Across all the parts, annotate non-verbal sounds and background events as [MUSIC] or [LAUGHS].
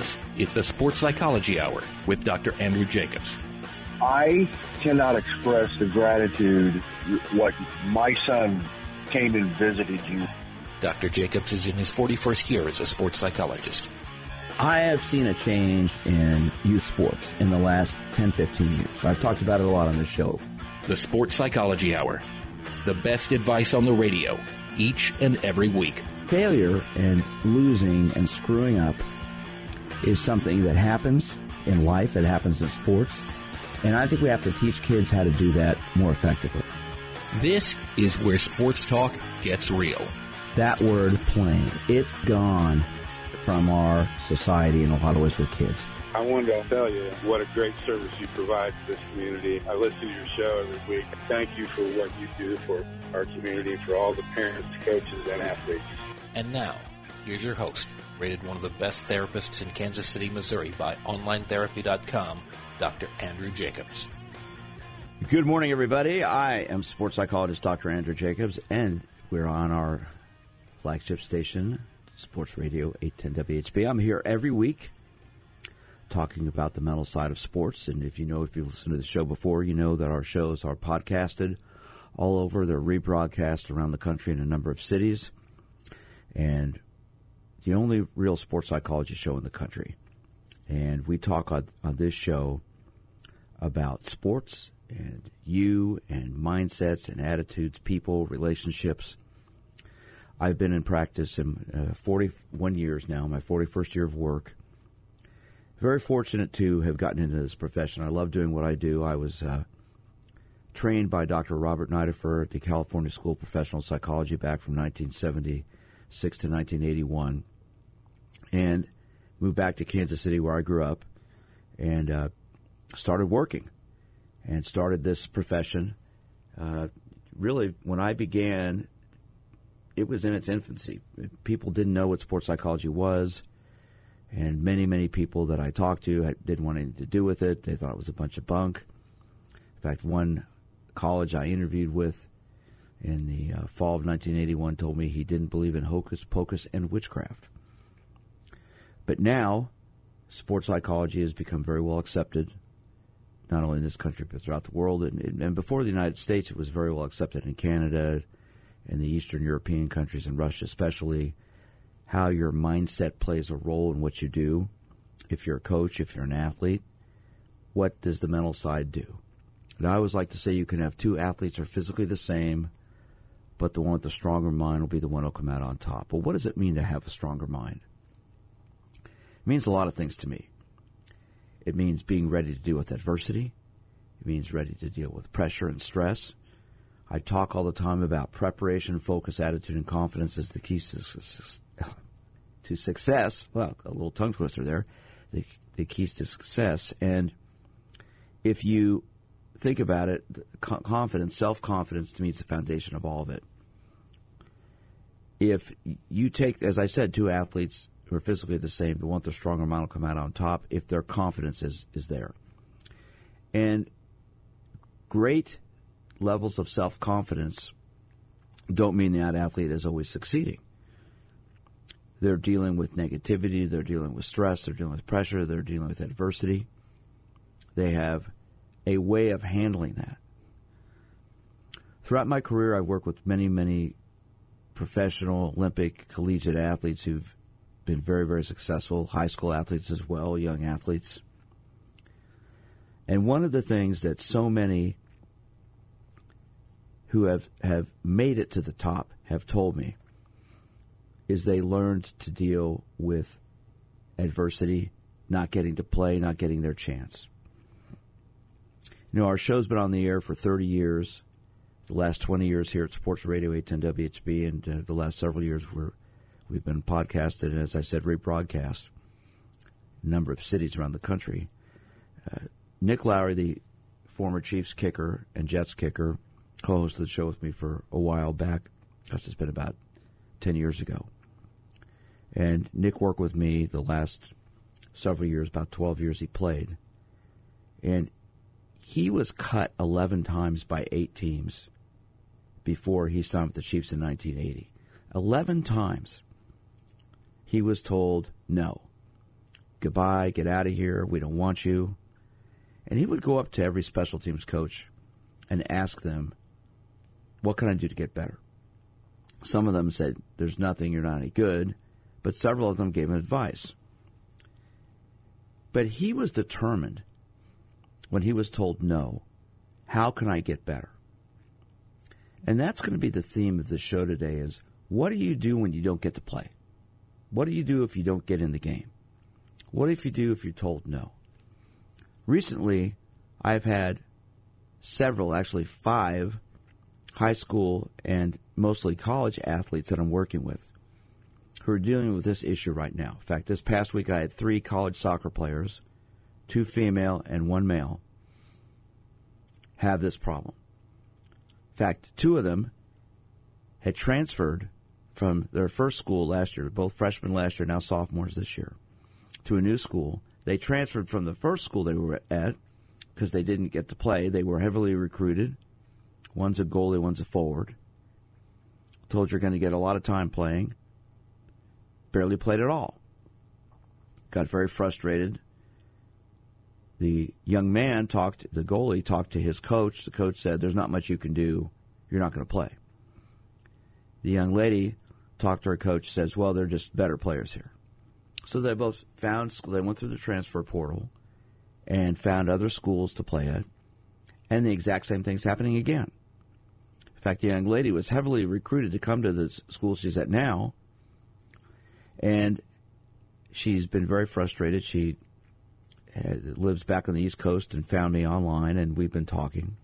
This is the Sports Psychology Hour with Dr. Andrew Jacobs. I cannot express the gratitude what my son came and visited you. Dr. Jacobs is in his 41st year as a sports psychologist. I have seen a change in youth sports in the last 10, 15 years. I've talked about it a lot on this show. The Sports Psychology Hour. The best advice on the radio each and every week. Failure and losing and screwing up is something that happens in life, it happens in sports. And I think we have to teach kids how to do that more effectively. This is where sports talk gets real. That word playing, it's gone from our society in a lot of ways with kids. I wanted to tell you what a great service you provide to this community. I listen to your show every week. Thank you for what you do for our community, for all the parents, coaches, and athletes. And now, here's your host, rated one of the best therapists in Kansas City, Missouri by OnlineTherapy.com, Dr. Andrew Jacobs. Good morning, everybody. I am sports psychologist Dr. Andrew Jacobs, and we're on our flagship station, Sports Radio 810 WHB. I'm here every week talking about the mental side of sports. And if you know, if you've listened to the show before, you know that our shows are podcasted all over. They're rebroadcast around the country in a number of cities. And the only real sports psychology show in the country. And we talk on, on this show about sports and you and mindsets and attitudes, people, relationships. I've been in practice in uh, 41 years now, my 41st year of work. Very fortunate to have gotten into this profession. I love doing what I do. I was uh, trained by Dr. Robert Nideffer at the California School of Professional Psychology back from 1976 to 1981 and moved back to Kansas City where I grew up and uh, started working and started this profession. Uh, really, when I began, it was in its infancy. People didn't know what sports psychology was, and many, many people that I talked to didn't want anything to do with it. They thought it was a bunch of bunk. In fact, one college I interviewed with in the uh, fall of 1981 told me he didn't believe in hocus pocus and witchcraft. But now, sports psychology has become very well accepted, not only in this country but throughout the world. And, and before the United States, it was very well accepted in Canada and the Eastern European countries and Russia, especially. How your mindset plays a role in what you do. If you're a coach, if you're an athlete, what does the mental side do? And I always like to say you can have two athletes who are physically the same, but the one with the stronger mind will be the one who'll come out on top. Well, what does it mean to have a stronger mind? It means a lot of things to me. It means being ready to deal with adversity. It means ready to deal with pressure and stress. I talk all the time about preparation, focus, attitude, and confidence as the keys [LAUGHS] to, success. Well, a little tongue twister there. The, the keys to success. And if you think about it, confidence, self confidence to me is the foundation of all of it. If you take, as I said, two athletes who are physically the same, the one with the stronger mind will come out on top if their confidence is, is there. And great levels of self confidence don't mean that athlete is always succeeding. They're dealing with negativity, they're dealing with stress, they're dealing with pressure, they're dealing with adversity. They have a way of handling that. Throughout my career, I've worked with many, many professional, Olympic, collegiate athletes who've been very, very successful, high school athletes as well, young athletes. And one of the things that so many who have, have made it to the top have told me is they learned to deal with adversity, not getting to play, not getting their chance. You know, our show's been on the air for 30 years. The last 20 years here at Sports Radio 810 WHB, and uh, the last several years we're, we've been podcasted and, as I said, rebroadcast a number of cities around the country. Uh, Nick Lowery, the former Chiefs kicker and Jets kicker, co-hosted the show with me for a while back. Gosh, it's been about 10 years ago. And Nick worked with me the last several years, about 12 years he played. And he was cut 11 times by eight teams before he signed with the Chiefs in 1980. 11 times he was told, no, goodbye, get out of here, we don't want you. And he would go up to every special teams coach and ask them, What can I do to get better? Some of them said, There's nothing, you're not any good. But several of them gave him advice. But he was determined when he was told no, how can I get better? And that's going to be the theme of the show today is what do you do when you don't get to play? What do you do if you don't get in the game? What if you do if you're told no? Recently, I've had several, actually five, high school and mostly college athletes that I'm working with who are dealing with this issue right now. In fact, this past week I had three college soccer players, two female and one male, have this problem. In fact, two of them had transferred from their first school last year, both freshmen last year, now sophomores this year, to a new school. They transferred from the first school they were at because they didn't get to play. They were heavily recruited. One's a goalie, one's a forward. Told you're going to get a lot of time playing. Barely played at all. Got very frustrated. The young man talked, the goalie talked to his coach. The coach said, There's not much you can do. You're not going to play. The young lady talked to her coach, says, Well, they're just better players here. So they both found, school they went through the transfer portal and found other schools to play at. And the exact same thing's happening again. In fact, the young lady was heavily recruited to come to the school she's at now. And she's been very frustrated. She eh, lives back on the East Coast and found me online, and we've been talking.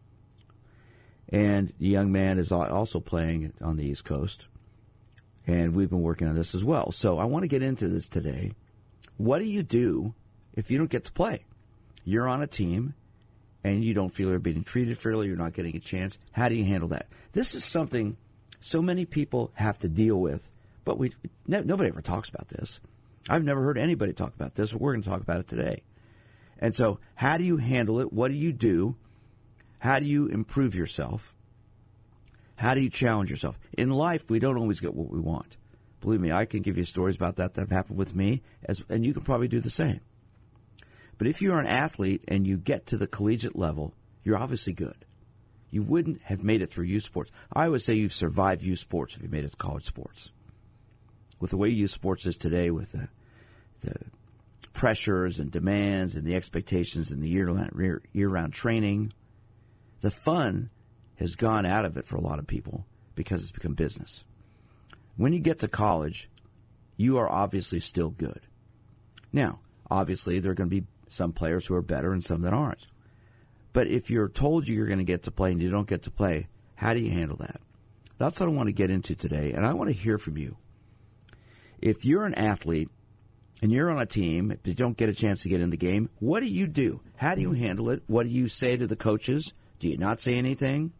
And the young man is also playing on the East Coast, and we've been working on this as well. So I want to get into this today. What do you do if you don't get to play? You're on a team, and you don't feel you're being treated fairly, you're not getting a chance. How do you handle that? This is something so many people have to deal with, but we nobody ever talks about this. I've never heard anybody talk about this. We're going to talk about it today. And so, how do you handle it? What do you do? How do you improve yourself? How do you challenge yourself? In life, we don't always get what we want. Believe me, I can give you stories about that that have happened with me, as, and you can probably do the same. But if you're an athlete and you get to the collegiate level, you're obviously good. You wouldn't have made it through youth sports. I would say you've survived youth sports if you made it to college sports. With the way youth sports is today, with the, the pressures and demands and the expectations and the year year round training, the fun has gone out of it for a lot of people because it's become business. When you get to college, you are obviously still good. Now, obviously, there are going to be some players who are better and some that aren't. But if you're told you're going to get to play and you don't get to play, how do you handle that? That's what I want to get into today, and I want to hear from you. If you're an athlete and you're on a team, but you don't get a chance to get in the game, what do you do? How do you handle it? What do you say to the coaches? Do you not say anything?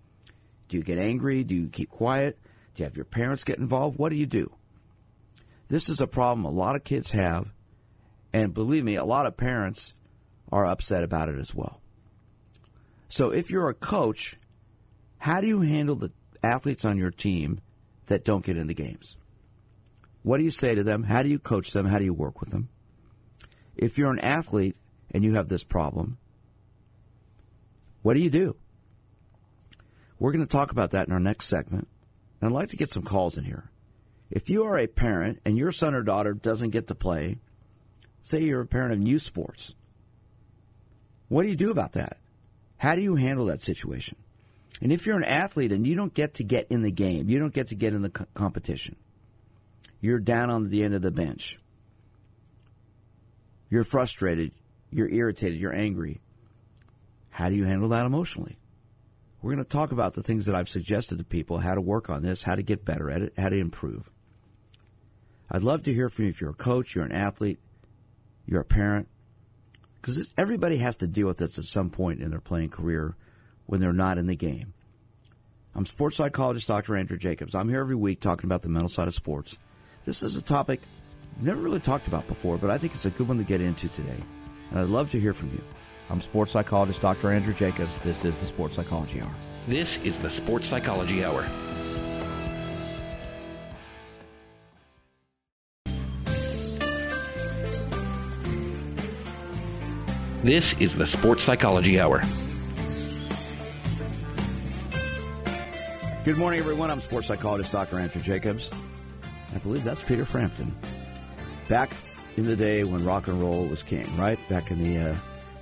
Do you get angry? Do you keep quiet? Do you have your parents get involved? What do you do? This is a problem a lot of kids have, and believe me, a lot of parents are upset about it as well. So if you're a coach, how do you handle the athletes on your team that don't get in the games? What do you say to them? How do you coach them? How do you work with them? If you're an athlete and you have this problem, what do you do? We're going to talk about that in our next segment. And I'd like to get some calls in here. If you are a parent and your son or daughter doesn't get to play, say you're a parent of new sports, what do you do about that? How do you handle that situation? And if you're an athlete and you don't get to get in the game, you don't get to get in the competition, you're down on the end of the bench. You're frustrated. You're irritated. You're angry. How do you handle that emotionally? We're going to talk about the things that I've suggested to people how to work on this, how to get better at it, how to improve. I'd love to hear from you if you're a coach, you're an athlete, you're a parent, because everybody has to deal with this at some point in their playing career when they're not in the game. I'm sports psychologist Dr. Andrew Jacobs. I'm here every week talking about the mental side of sports. This is a topic never really talked about before, but I think it's a good one to get into today. And I'd love to hear from you. I'm sports psychologist Dr. Andrew Jacobs. This is the Sports Psychology Hour. This is the Sports Psychology Hour. This is the Sports Psychology Hour. Good morning, everyone. I'm sports psychologist Dr. Andrew Jacobs. I believe that's Peter Frampton. Back in the day when rock and roll was king, right? Back in the uh,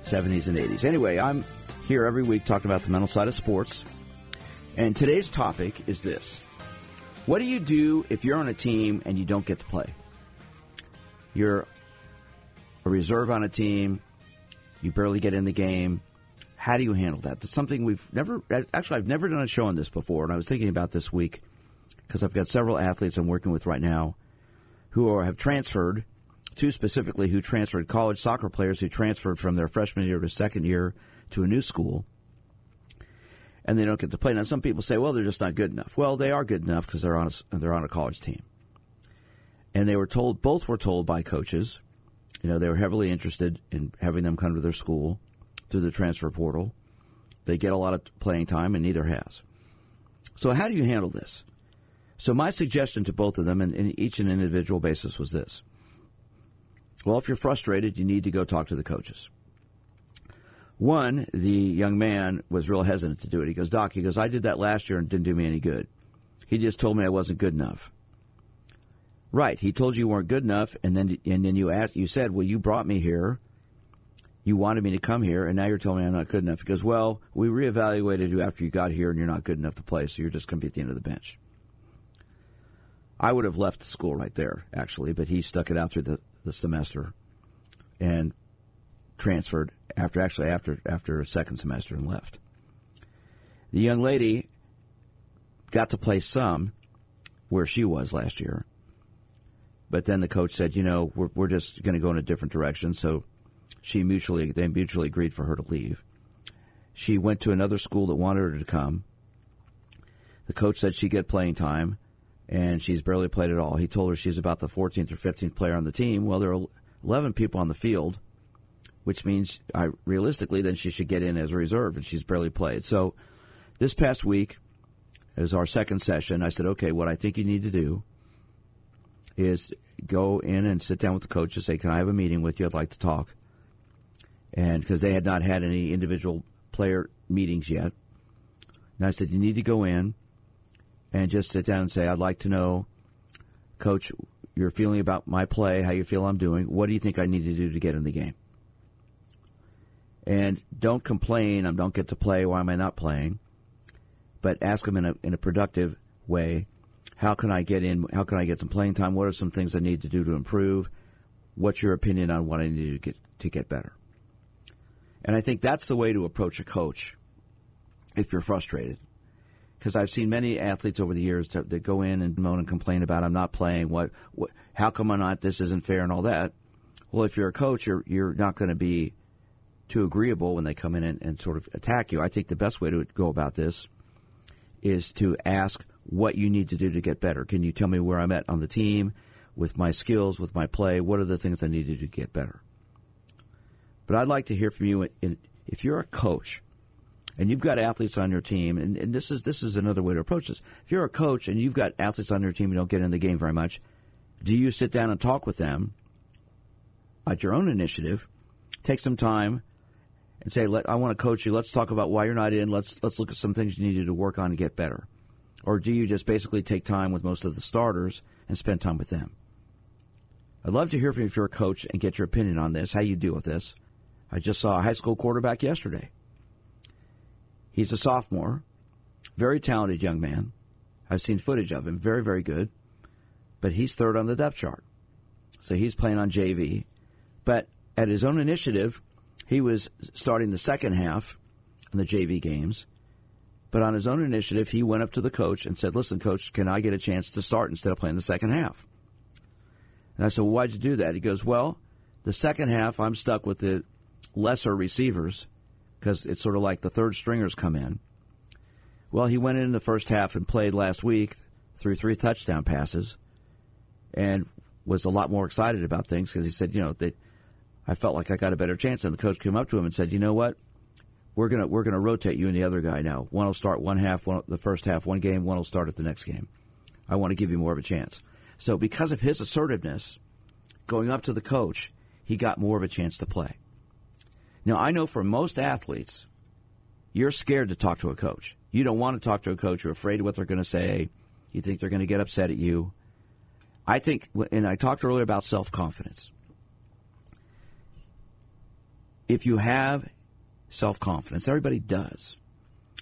70s and 80s. Anyway, I'm here every week talking about the mental side of sports. And today's topic is this What do you do if you're on a team and you don't get to play? You're a reserve on a team, you barely get in the game. How do you handle that? That's something we've never, actually, I've never done a show on this before, and I was thinking about this week because I've got several athletes I'm working with right now who are, have transferred, two specifically who transferred, college soccer players who transferred from their freshman year to second year to a new school, and they don't get to play. Now, some people say, well, they're just not good enough. Well, they are good enough because they're on a, they're on a college team, and they were told, both were told by coaches, you know, they were heavily interested in having them come to their school through the transfer portal. They get a lot of playing time, and neither has. So, how do you handle this? So, my suggestion to both of them, and in each an individual basis, was this. Well, if you're frustrated, you need to go talk to the coaches. One, the young man was real hesitant to do it. He goes, Doc, he goes, I did that last year and it didn't do me any good. He just told me I wasn't good enough. Right. He told you you weren't good enough, and then and then you asked, you said, "Well, you brought me here you wanted me to come here, and now you're telling me I'm not good enough. He goes, well, we reevaluated you after you got here, and you're not good enough to play, so you're just going to be at the end of the bench. I would have left the school right there, actually, but he stuck it out through the, the semester and transferred after actually after after a second semester and left. The young lady got to play some where she was last year, but then the coach said, you know, we're, we're just going to go in a different direction, so she mutually they mutually agreed for her to leave. She went to another school that wanted her to come. The coach said she'd get playing time, and she's barely played at all. He told her she's about the 14th or 15th player on the team. Well, there are 11 people on the field, which means I, realistically, then she should get in as a reserve, and she's barely played. So this past week, as our second session, I said, okay, what I think you need to do is go in and sit down with the coach and say, can I have a meeting with you? I'd like to talk and because they had not had any individual player meetings yet. And I said, you need to go in and just sit down and say, I'd like to know, Coach, your feeling about my play, how you feel I'm doing. What do you think I need to do to get in the game? And don't complain, I don't get to play. Why am I not playing? But ask them in a in a productive way. How can I get in? How can I get some playing time? What are some things I need to do to improve? What's your opinion on what I need to get to get better? And I think that's the way to approach a coach if you're frustrated. Because I've seen many athletes over the years that, that, go in and moan and complain about I'm not playing. What, what? How come I'm not? This isn't fair and all that. Well, if you're a coach, you're you're not going to be too agreeable when they come in and, and sort of attack you. I think the best way to go about this is to ask what you need to do to get better. Can you tell me where I'm at on the team with my skills, with my play? What are the things I need to do to get better? But I'd like to hear from you. In, if you're a coach and you've got athletes on your team, and, and, this is this is another way to approach this. If you're a coach and you've got athletes on your team who don't get in the game very much, do you sit down and talk with them at your own initiative? Take some time and say, Let, "I want to coach you. Let's talk about why you're not in. Let's let's look at some things you needed to work on to get better." Or do you just basically take time with most of the starters and spend time with them? I'd love to hear from you if you're a coach and get your opinion on this, how you deal with this. I just saw a high school quarterback yesterday. He's a sophomore, very talented young man. I've seen footage of him, very, very good. But he's third on the depth chart. So he's playing on JV. But at his own initiative, he was starting the second half in the JV games. But on his own initiative, he went up to the coach and said, Listen, coach, can I get a chance to start instead of playing the second half? And I said, Well, why'd you do that? He goes, Well, the second half, I'm stuck with the lesser receivers because it's sort of like the third stringers come in. Well, he went in the first half and played last week threw three touchdown passes and was a lot more excited about things because he said, you know, they, I felt like I got a better chance. And the coach came up to him and said, you know what? We're gonna we're gonna rotate you and the other guy now. One will start one half, one the first half, one game. One will start at the next game. I want to give you more of a chance. So because of his assertiveness, going up to the coach, he got more of a chance to play. Now, I know for most athletes, you're scared to talk to a coach. You don't want to talk to a coach. You're afraid of what they're going to say. You think they're going to get upset at you. I think, and I talked earlier about self confidence. If you have self confidence, everybody does.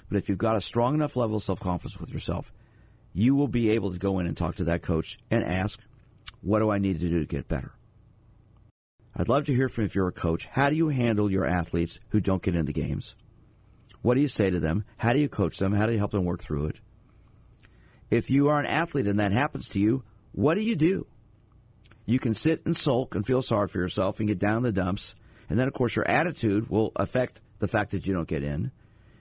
But if you've got a strong enough level of self confidence with yourself, you will be able to go in and talk to that coach and ask, What do I need to do to get better? I'd love to hear from if you're a coach. How do you handle your athletes who don't get in the games? What do you say to them? How do you coach them? How do you help them work through it? If you are an athlete and that happens to you, what do you do? You can sit and sulk and feel sorry for yourself and get down in the dumps. And then, of course, your attitude will affect the fact that you don't get in.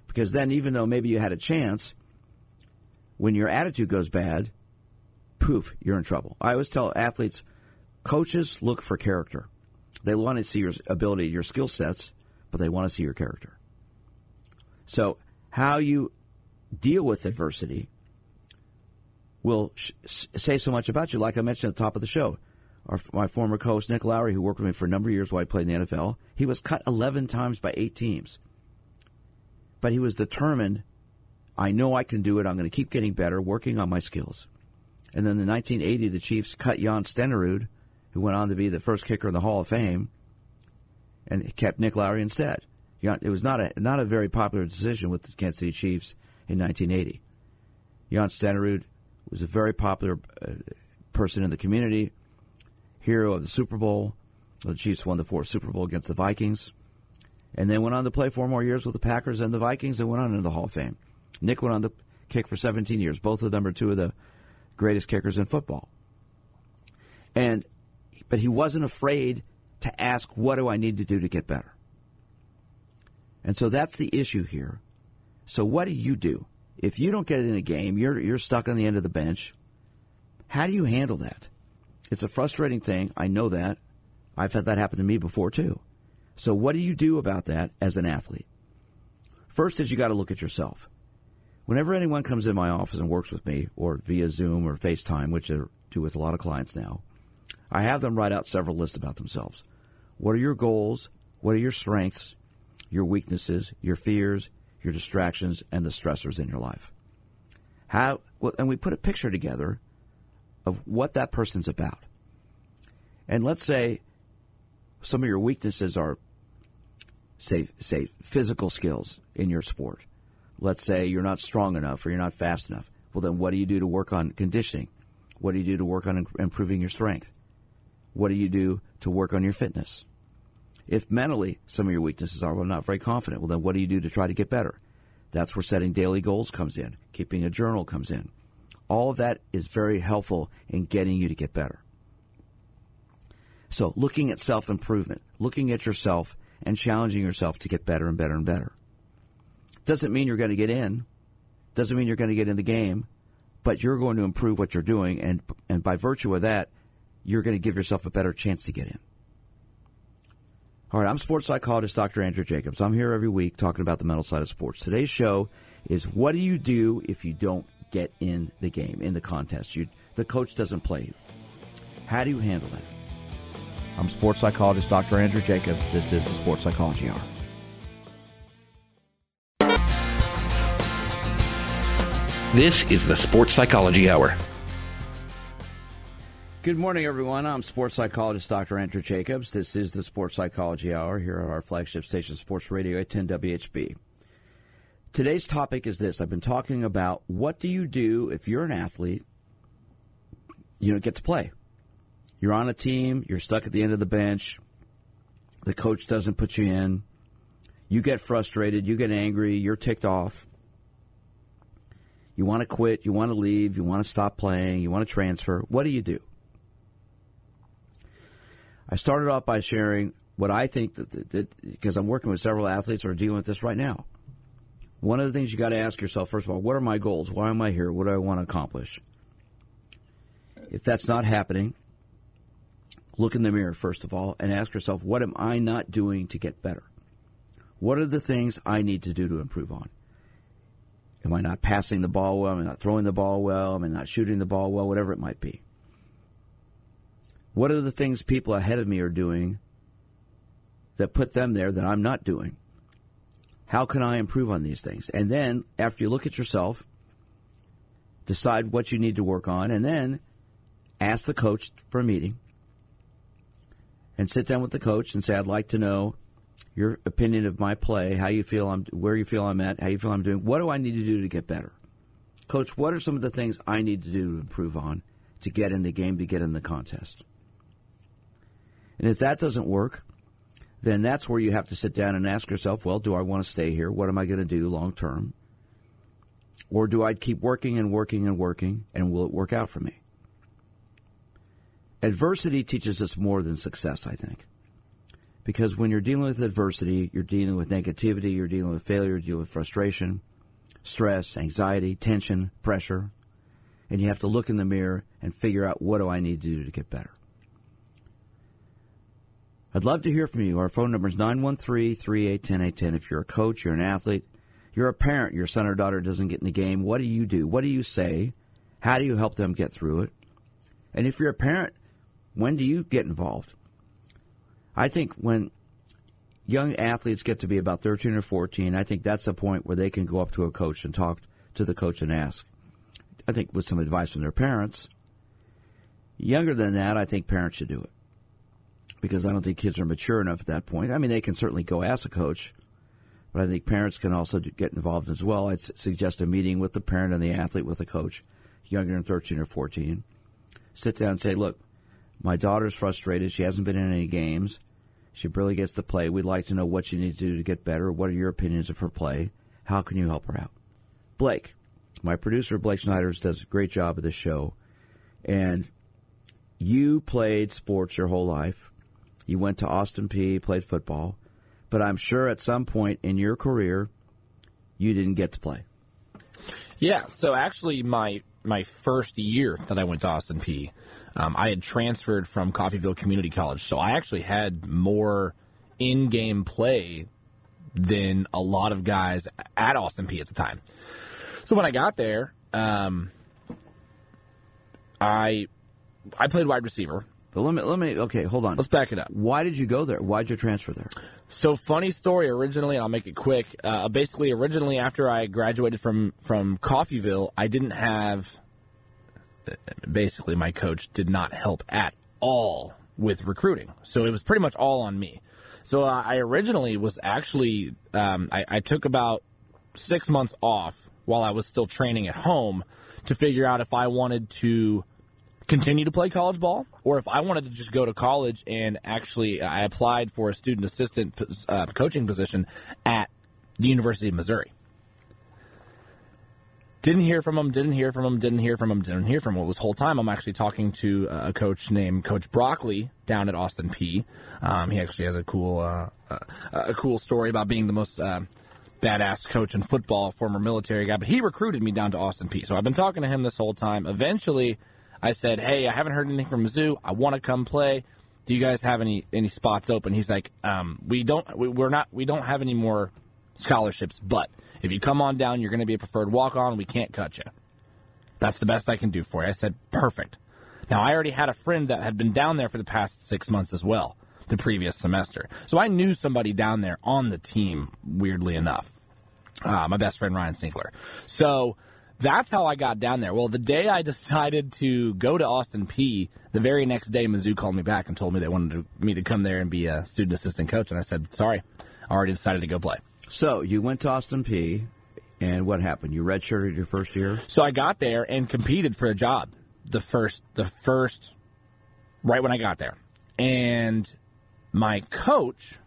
Because then, even though maybe you had a chance, when your attitude goes bad, poof, you're in trouble. I always tell athletes coaches look for character. They want to see your ability, your skill sets, but they want to see your character. So, how you deal with adversity will sh- say so much about you. Like I mentioned at the top of the show, Our, my former coach, Nick Lowery, who worked with me for a number of years while I played in the NFL, he was cut 11 times by eight teams. But he was determined I know I can do it. I'm going to keep getting better, working on my skills. And then in 1980, the Chiefs cut Jan Stenerud, who went on to be the first kicker in the Hall of Fame, and kept Nick Lowery instead. It was not a not a very popular decision with the Kansas City Chiefs in 1980. Jan Stenerud was a very popular uh, person in the community, hero of the Super Bowl. The Chiefs won the fourth Super Bowl against the Vikings, and then went on to play four more years with the Packers and the Vikings, and went on into the Hall of Fame. Nick went on to kick for 17 years. Both of them are two of the greatest kickers in football. And but he wasn't afraid to ask, "What do I need to do to get better?" And so that's the issue here. So what do you do? If you don't get it in a game, you're you're stuck on the end of the bench. How do you handle that? It's a frustrating thing. I know that. I've had that happen to me before too. So what do you do about that as an athlete? First is you got to look at yourself. Whenever anyone comes in my office and works with me, or via Zoom or FaceTime, which I do with a lot of clients now, I have them write out several lists about themselves. What are your goals? What are your strengths? Your weaknesses, your fears, your distractions, and the stressors in your life. How? And we put a picture together of what that person's about. And let's say some of your weaknesses are, say, say physical skills in your sport let's say you're not strong enough or you're not fast enough. Well, then what do you do to work on conditioning? What do you do to work on improving your strength? What do you do to work on your fitness? If mentally some of your weaknesses are, well, I'm not very confident, well, then what do you do to try to get better? That's where setting daily goals comes in, keeping a journal comes in. All of that is very helpful in getting you to get better. So, looking at self improvement, looking at yourself and challenging yourself to get better and better and better. Doesn't mean you're going to get in. Doesn't mean you're going to get in the game, but you're going to improve what you're doing, and and by virtue of that, you're going to give yourself a better chance to get in. All right, I'm sports psychologist Dr. Andrew Jacobs. I'm here every week talking about the mental side of sports. Today's show is what do you do if you don't get in the game, in the contest? You, the coach doesn't play you. How do you handle that? I'm sports psychologist Dr. Andrew Jacobs. This is the Sports Psychology Hour. This is the Sports Psychology Hour. Good morning, everyone. I'm sports psychologist Dr. Andrew Jacobs. This is the Sports Psychology Hour here at our flagship station, Sports Radio at 10 WHB. Today's topic is this I've been talking about what do you do if you're an athlete, you don't get to play? You're on a team, you're stuck at the end of the bench, the coach doesn't put you in, you get frustrated, you get angry, you're ticked off you want to quit, you want to leave, you want to stop playing, you want to transfer. What do you do? I started off by sharing what I think that, because I'm working with several athletes who are dealing with this right now. One of the things you got to ask yourself, first of all, what are my goals? Why am I here? What do I want to accomplish? If that's not happening, look in the mirror, first of all, and ask yourself, what am I not doing to get better? What are the things I need to do to improve on? Am I not passing the ball well? Am I not throwing the ball well? Am I not shooting the ball well? Whatever it might be. What are the things people ahead of me are doing that put them there that I'm not doing? How can I improve on these things? And then after you look at yourself, decide what you need to work on, and then ask the coach for a meeting and sit down with the coach and say, I'd like to know your opinion of my play, how you feel I'm, where you feel I'm at, how you feel I'm doing. What do I need to do to get better? Coach, what are some of the things I need to do to improve on to get in the game, to get in the contest? And if that doesn't work, then that's where you have to sit down and ask yourself, well, do I want to stay here? What am I going to do long term? Or do I keep working and working and working, and will it work out for me? Adversity teaches us more than success, I think. Because when you're dealing with adversity, you're dealing with negativity, you're dealing with failure, you're dealing with frustration, stress, anxiety, tension, pressure, and you have to look in the mirror and figure out what do I need to do to get better. I'd love to hear from you. Our phone number is 913 3810 If you're a coach, you're an athlete, you're a parent, your son or daughter doesn't get in the game, what do you do? What do you say? How do you help them get through it? And if you're a parent, when do you get involved? I think when young athletes get to be about 13 or 14, I think that's a point where they can go up to a coach and talk to the coach and ask. I think with some advice from their parents. Younger than that, I think parents should do it because I don't think kids are mature enough at that point. I mean, they can certainly go ask a coach, but I think parents can also get involved as well. I'd suggest a meeting with the parent and the athlete with the coach, younger than 13 or 14. Sit down and say, look, my daughter's frustrated. She hasn't been in any games. She barely gets to play. We'd like to know what you need to do to get better. What are your opinions of her play? How can you help her out? Blake, my producer, Blake Schneiders, does a great job of this show. And you played sports your whole life. You went to Austin Peay, played football. But I'm sure at some point in your career, you didn't get to play. Yeah. So actually, my my first year that I went to Austin Peay, um, I had transferred from Coffeyville Community College, so I actually had more in-game play than a lot of guys at Austin Peay at the time. So when I got there, um, I I played wide receiver. But let me let me okay, hold on. Let's back it up. Why did you go there? Why did you transfer there? So funny story. Originally, I'll make it quick. Uh, basically, originally after I graduated from from Coffeyville, I didn't have. Basically, my coach did not help at all with recruiting, so it was pretty much all on me. So uh, I originally was actually um, I, I took about six months off while I was still training at home to figure out if I wanted to continue to play college ball, or if I wanted to just go to college and actually, I applied for a student assistant uh, coaching position at the University of Missouri. Didn't hear from him, didn't hear from him, didn't hear from him, didn't hear from him. Well, this whole time, I'm actually talking to a coach named Coach Broccoli down at Austin Peay. Um, he actually has a cool, uh, uh, a cool story about being the most uh, badass coach in football, former military guy. But he recruited me down to Austin Peay. So I've been talking to him this whole time. Eventually, I said, "Hey, I haven't heard anything from Mizzou. I want to come play. Do you guys have any any spots open?" He's like, um, "We don't. We, we're not. We don't have any more scholarships. But if you come on down, you're going to be a preferred walk on. We can't cut you. That's the best I can do for you." I said, "Perfect." Now I already had a friend that had been down there for the past six months as well, the previous semester. So I knew somebody down there on the team. Weirdly enough, uh, my best friend Ryan Sinkler. So that's how I got down there. Well, the day I [LAUGHS] decided to go to Austin Peay, the very next day, Mizzou called me back and told me they wanted me to come there and be a student assistant coach. And I said, sorry, I already decided to go play. So you went to Austin Peay, and what happened? You redshirted your first year? So I got there and competed for a job the first, the first, right when I got there. And my coach,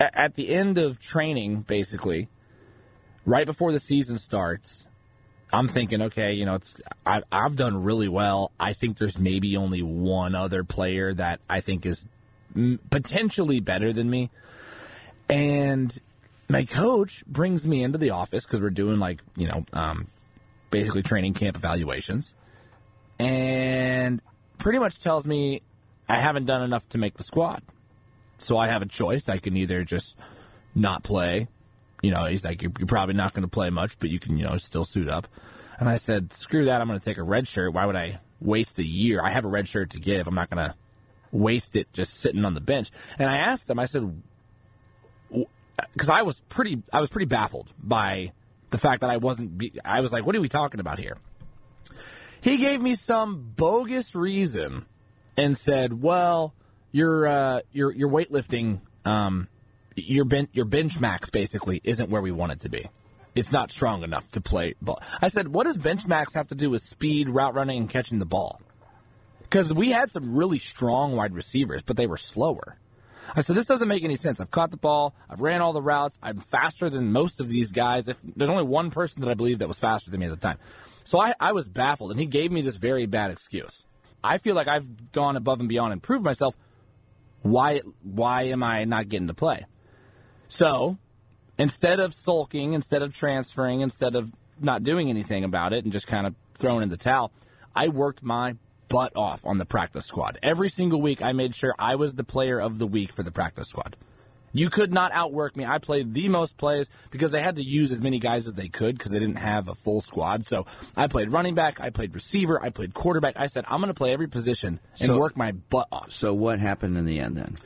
at the end of training, basically, right before the season starts, I'm thinking, okay, you know, it's I, I've done really well. I think there's maybe only one other player that I think is potentially better than me, and my coach brings me into the office because we're doing like you know, um, basically training camp evaluations, and pretty much tells me I haven't done enough to make the squad. So I have a choice. I can either just not play you know, he's like, you're, you're probably not going to play much, but you can, you know, still suit up. And I said, screw that. I'm going to take a red shirt. Why would I waste a year? I have a red shirt to give. I'm not going to waste it just sitting on the bench. And I asked him, I said, because I was pretty, I was pretty baffled by the fact that I wasn't. Be, I was like, what are we talking about here? He gave me some bogus reason and said, well, your uh, your your weightlifting, um, your bench your bench max basically isn't where we want it to be. It's not strong enough to play ball. I said, what does bench max have to do with speed, route running, and catching the ball? Because we had some really strong wide receivers, but they were slower. I said, this doesn't make any sense. I've caught the ball. I've ran all the routes. I'm faster than most of these guys. If there's only one person that I believe that was faster than me at the time. So I, I was baffled, and he gave me this very bad excuse. I feel like I've gone above and beyond and proved myself. Why, why am I not getting to play? So instead of sulking, instead of transferring, instead of not doing anything about it and just kind of throwing in the towel, I worked my butt off on the practice squad. Every single week, I made sure I was the player of the week for the practice squad. You could not outwork me. I played the most plays because they had to use as many guys as they could because they didn't have a full squad. So I played running back, I played receiver, I played quarterback. I said, I'm going to play every position and So- work my butt off. So what happened in the end then?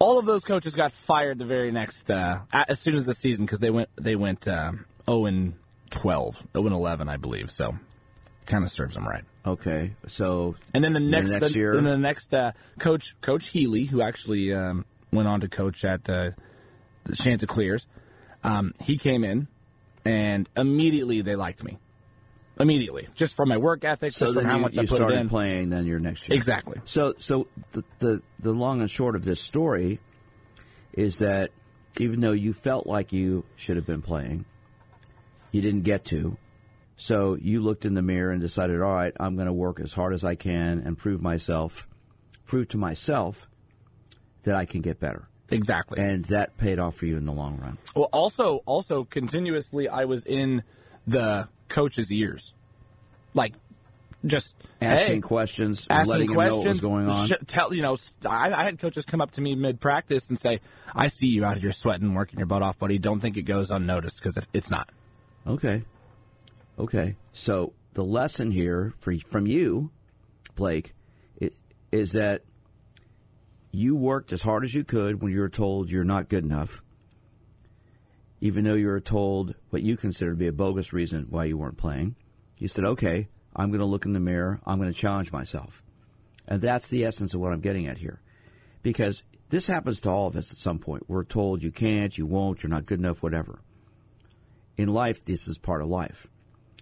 All of those coaches got fired the very next, uh, as soon as the season because they went they went um, 0 and 12, 0 and 11, I believe. So kind of serves them right. Okay, so And then the next, next the, year? then the next uh, coach, Coach Healy, who actually um, went on to coach at uh, the Chanticleers, um, he came in, and immediately they liked me. Immediately, just from my work ethic, so just from how you, much you I put started in. playing then your next year. Exactly. So so the, the the long and short of this story is that even though you felt like you should have been playing, you didn't get to. So you looked in the mirror and decided, all right, I'm going to work as hard as I can and prove myself, prove to myself that I can get better. Exactly. And that paid off for you in the long run. Well, also, also continuously, I was in the coach's ears, like just Asking hey, questions, asking letting him questions, know what was going on. sh- tell you know, I, I had coaches come up to me mid practice and say, "I see you out here sweating, working your butt off, buddy. Don't think it goes unnoticed because it, it's not." Okay. Okay. So the lesson here for, from you, Blake, i- is that you worked as hard as you could when you were told you're not good enough, even though you were told what you consider to be a bogus reason why you weren't playing. You said, okay, I'm going to look in the mirror, I'm going to challenge myself. And that's the essence of what I'm getting at here. Because this happens to all of us at some point. We're told you can't, you won't, you're not good enough, whatever in life, this is part of life.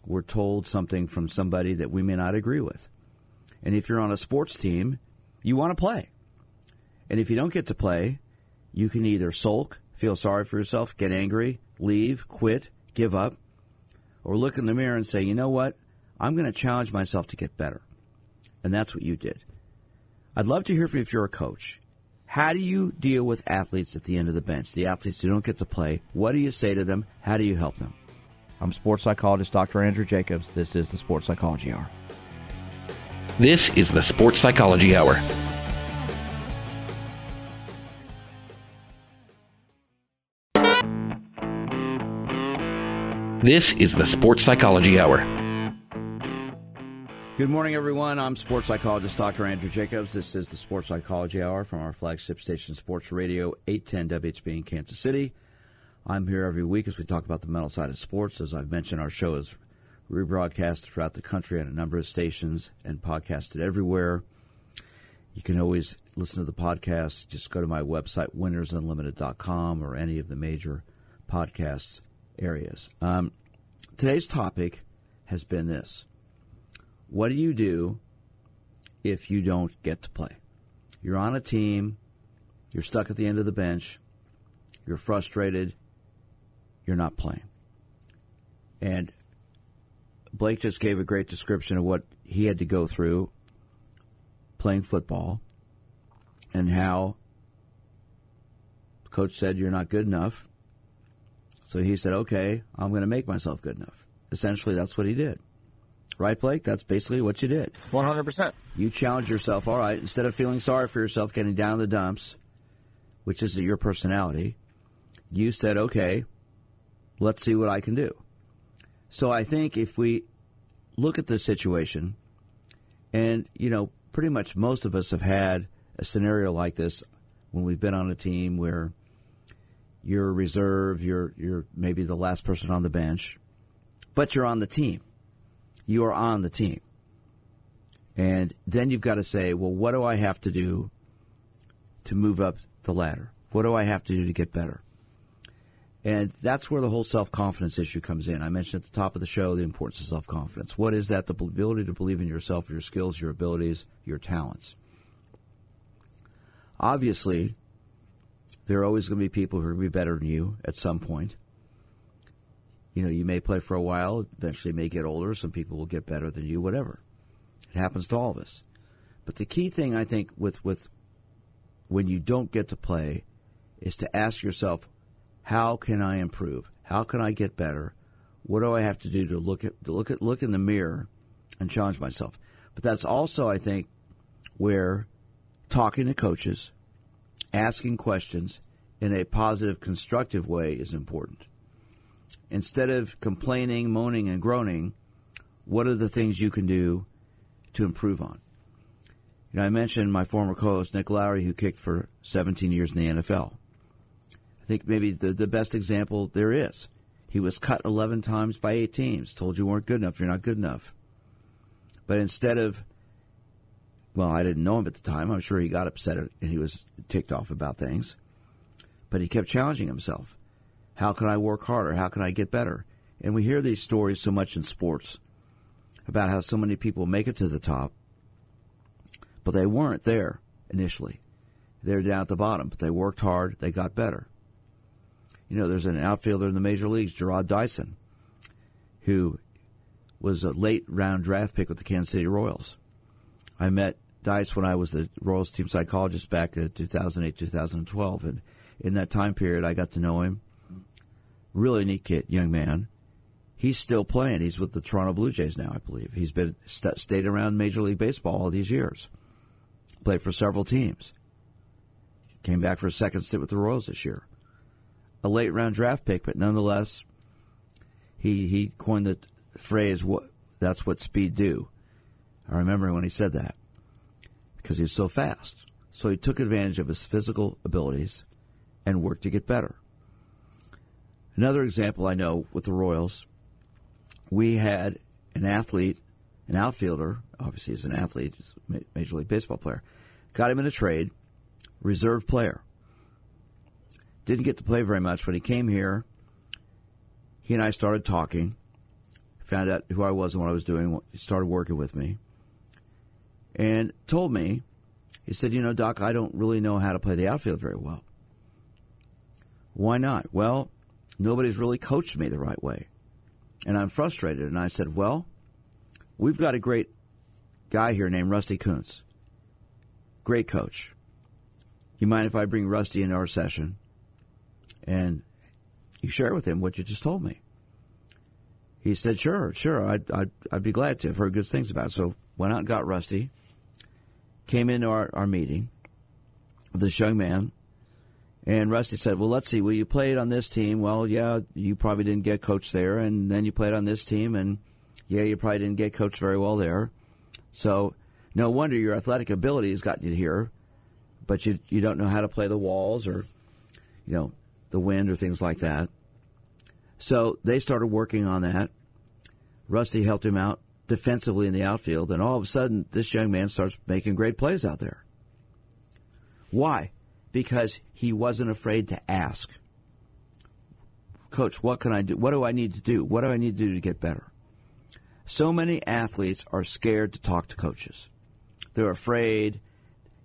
We're told something from somebody that we may not agree with. And if you're on a sports team, you want to play. And if you don't get to play, you can either sulk, feel sorry for yourself, get angry, leave, quit, give up, or look in the mirror and say, you know what? I'm going to challenge myself to get better. And that's what you did. I'd love to hear from you if you're a coach. How do you deal with athletes at the end of the bench? The athletes who don't get to play. What do you say to them? How do you help them? I'm sports psychologist Dr. Andrew Jacobs. This is the Sports Psychology Hour. This is the Sports Psychology Hour. This is the Sports Psychology Hour. Good morning, everyone. I'm sports psychologist Dr. Andrew Jacobs. This is the Sports Psychology Hour from our flagship station, Sports Radio 810 WHB in Kansas City. I'm here every week as we talk about the mental side of sports. As I've mentioned, our show is rebroadcast throughout the country on a number of stations and podcasted everywhere. You can always listen to the podcast. Just go to my website, winnersunlimited.com, or any of the major podcast areas. Um, today's topic has been this what do you do if you don't get to play? You're on a team, you're stuck at the end of the bench, you're frustrated, you're not playing. And Blake just gave a great description of what he had to go through playing football and how coach said you're not good enough. So he said, "Okay, I'm going to make myself good enough." Essentially, that's what he did. Right, Blake? That's basically what you did. One hundred percent. You challenged yourself. All right, instead of feeling sorry for yourself, getting down in the dumps, which is your personality, you said, "Okay, let's see what I can do." So I think if we look at this situation, and you know, pretty much most of us have had a scenario like this when we've been on a team where you're a reserve, you're you're maybe the last person on the bench, but you're on the team. You are on the team. And then you've got to say, well, what do I have to do to move up the ladder? What do I have to do to get better? And that's where the whole self confidence issue comes in. I mentioned at the top of the show the importance of self confidence. What is that? The ability to believe in yourself, your skills, your abilities, your talents. Obviously, there are always going to be people who are going to be better than you at some point. You know, you may play for a while, eventually may get older, some people will get better than you, whatever. It happens to all of us. But the key thing I think with, with when you don't get to play is to ask yourself, how can I improve? How can I get better? What do I have to do to look at to look at look in the mirror and challenge myself? But that's also, I think, where talking to coaches, asking questions in a positive, constructive way is important. Instead of complaining, moaning, and groaning, what are the things you can do to improve on? You know, I mentioned my former co-host Nick Lowery, who kicked for 17 years in the NFL. I think maybe the, the best example there is. He was cut 11 times by eight teams, told you weren't good enough, you're not good enough. But instead of, well, I didn't know him at the time. I'm sure he got upset and he was ticked off about things. But he kept challenging himself. How can I work harder? How can I get better? And we hear these stories so much in sports about how so many people make it to the top, but they weren't there initially. They were down at the bottom, but they worked hard, they got better. You know, there's an outfielder in the major leagues, Jarrod Dyson, who was a late round draft pick with the Kansas City Royals. I met Dice when I was the Royals team psychologist back in 2008, 2012, and in that time period, I got to know him. Really neat kid, young man. He's still playing. He's with the Toronto Blue Jays now, I believe. He's been st- stayed around Major League Baseball all these years. Played for several teams. Came back for a second stint with the Royals this year. A late round draft pick, but nonetheless, he he coined the phrase "what that's what speed do." I remember when he said that because he was so fast. So he took advantage of his physical abilities and worked to get better. Another example I know with the Royals, we had an athlete, an outfielder, obviously he's an athlete, he's a Major League Baseball player, got him in a trade, reserve player. Didn't get to play very much. When he came here, he and I started talking, found out who I was and what I was doing. Started working with me, and told me, he said, "You know, Doc, I don't really know how to play the outfield very well. Why not? Well, nobody's really coached me the right way, and I'm frustrated." And I said, "Well, we've got a great guy here named Rusty Kuntz. Great coach. You mind if I bring Rusty into our session?" and you share with him what you just told me. He said, "Sure, sure, I'd, I'd, I'd be glad to. I've heard good things about." it. So went out and got Rusty. Came into our, our meeting, this young man, and Rusty said, "Well, let's see. Well, you played on this team. Well, yeah, you probably didn't get coached there, and then you played on this team, and yeah, you probably didn't get coached very well there. So no wonder your athletic ability has gotten you here, but you you don't know how to play the walls or, you know, the wind or things like that. So they started working on that. Rusty helped him out defensively in the outfield, and all of a sudden, this young man starts making great plays out there. Why? Because he wasn't afraid to ask. Coach, what can I do? What do I need to do? What do I need to do to get better? So many athletes are scared to talk to coaches. They're afraid.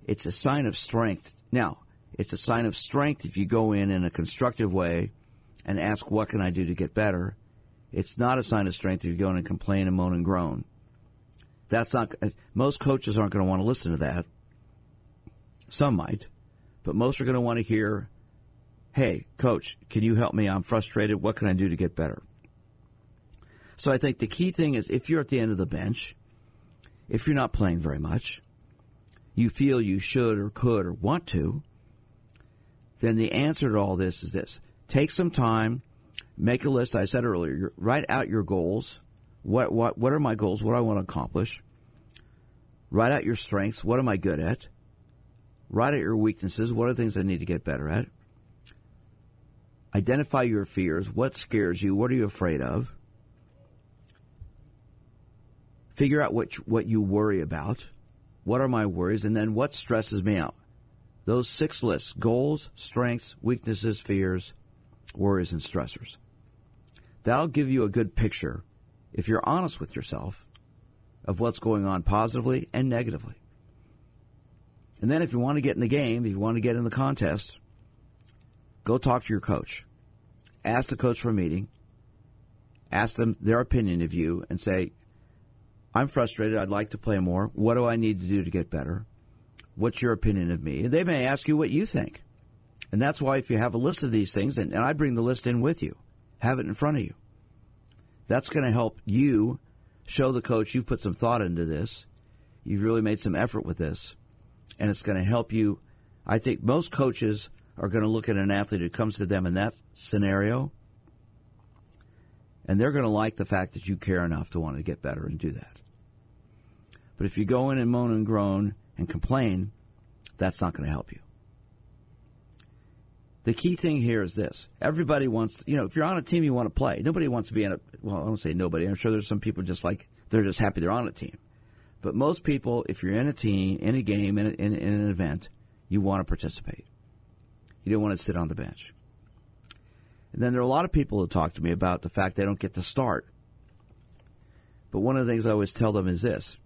It's a sign of strength. Now, it's a sign of strength if you go in in a constructive way and ask, what can I do to get better? It's not a sign of strength if you go in and complain and moan and groan. That's not, most coaches aren't going to want to listen to that. Some might, but most are going to want to hear, hey, coach, can you help me? I'm frustrated. What can I do to get better? So I think the key thing is if you're at the end of the bench, if you're not playing very much, you feel you should or could or want to, then the answer to all this is this take some time, make a list. I said earlier, write out your goals. What, what, what are my goals? What do I want to accomplish? Write out your strengths. What am I good at? Write out your weaknesses. What are things I need to get better at? Identify your fears. What scares you? What are you afraid of? Figure out what what you worry about. What are my worries? And then what stresses me out? Those six lists goals, strengths, weaknesses, fears, worries, and stressors. That'll give you a good picture, if you're honest with yourself, of what's going on positively and negatively. And then if you want to get in the game, if you want to get in the contest, go talk to your coach. Ask the coach for a meeting. Ask them their opinion of you and say, I'm frustrated. I'd like to play more. What do I need to do to get better? What's your opinion of me? They may ask you what you think. And that's why if you have a list of these things, and, and I bring the list in with you, have it in front of you. That's going to help you show the coach you've put some thought into this. You've really made some effort with this. And it's going to help you. I think most coaches are going to look at an athlete who comes to them in that scenario, and they're going to like the fact that you care enough to want to get better and do that. But if you go in and moan and groan and complain, that's not going to help you. The key thing here is this. Everybody wants, you know, if you're on a team, you want to play. Nobody wants to be in a, well, I don't say nobody. I'm sure there's some people just like, they're just happy they're on a team. But most people, if you're in a team, in a game, in, a, in, in an event, you want to participate. You don't want to sit on the bench. And then there are a lot of people who talk to me about the fact they don't get to start. But one of the things I always tell them is this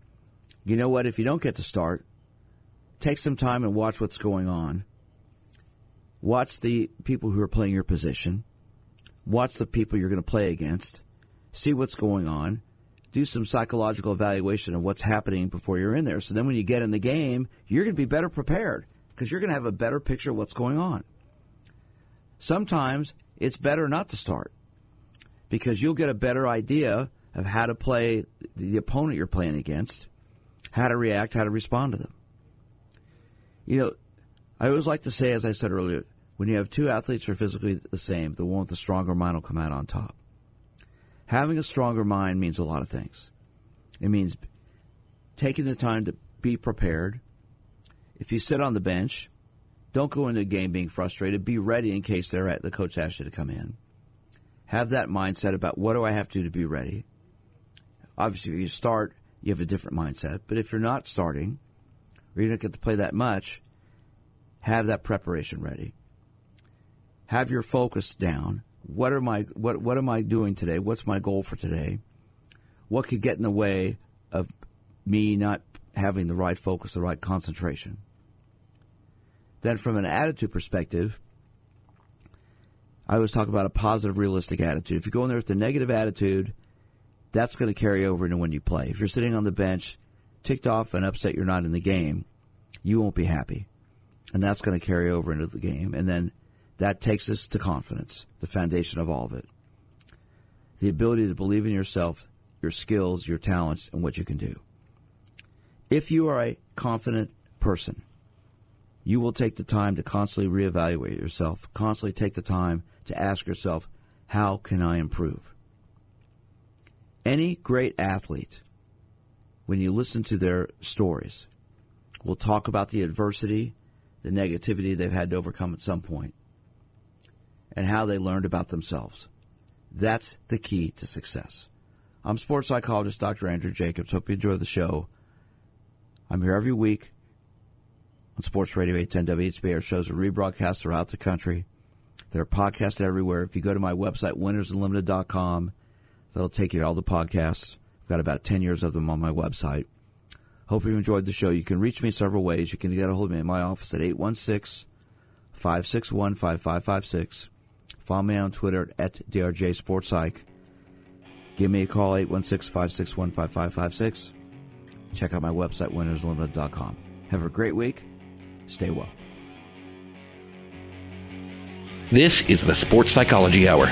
you know what? If you don't get to start, take some time and watch what's going on. Watch the people who are playing your position. Watch the people you're going to play against. See what's going on. Do some psychological evaluation of what's happening before you're in there. So then when you get in the game, you're going to be better prepared because you're going to have a better picture of what's going on. Sometimes it's better not to start because you'll get a better idea of how to play the opponent you're playing against, how to react, how to respond to them. You know, I always like to say, as I said earlier, when you have two athletes who are physically the same, the one with the stronger mind will come out on top. Having a stronger mind means a lot of things. It means taking the time to be prepared. If you sit on the bench, don't go into a game being frustrated. Be ready in case they're at the coach asks you to come in. Have that mindset about what do I have to do to be ready. Obviously, if you start, you have a different mindset. But if you're not starting, or you don't get to play that much, have that preparation ready. Have your focus down. What are my what what am I doing today? What's my goal for today? What could get in the way of me not having the right focus, the right concentration? Then from an attitude perspective, I always talk about a positive, realistic attitude. If you go in there with a negative attitude, that's going to carry over into when you play. If you're sitting on the bench, ticked off and upset you're not in the game, you won't be happy. And that's going to carry over into the game. And then that takes us to confidence, the foundation of all of it. The ability to believe in yourself, your skills, your talents, and what you can do. If you are a confident person, you will take the time to constantly reevaluate yourself, constantly take the time to ask yourself, how can I improve? Any great athlete, when you listen to their stories, will talk about the adversity, the negativity they've had to overcome at some point, and how they learned about themselves. That's the key to success. I'm sports psychologist Dr. Andrew Jacobs. Hope you enjoy the show. I'm here every week on Sports Radio 810 WHB. Our shows are rebroadcast throughout the country. They're podcasted everywhere. If you go to my website, winnersunlimited.com, that'll take you to all the podcasts. I've got about 10 years of them on my website. Hope you enjoyed the show. You can reach me several ways. You can get a hold of me in my office at 816 561 5556. Follow me on Twitter at DRJ Sports Psych. Give me a call, 816 561 5556. Check out my website, winnersunlimited.com. Have a great week. Stay well. This is the Sports Psychology Hour.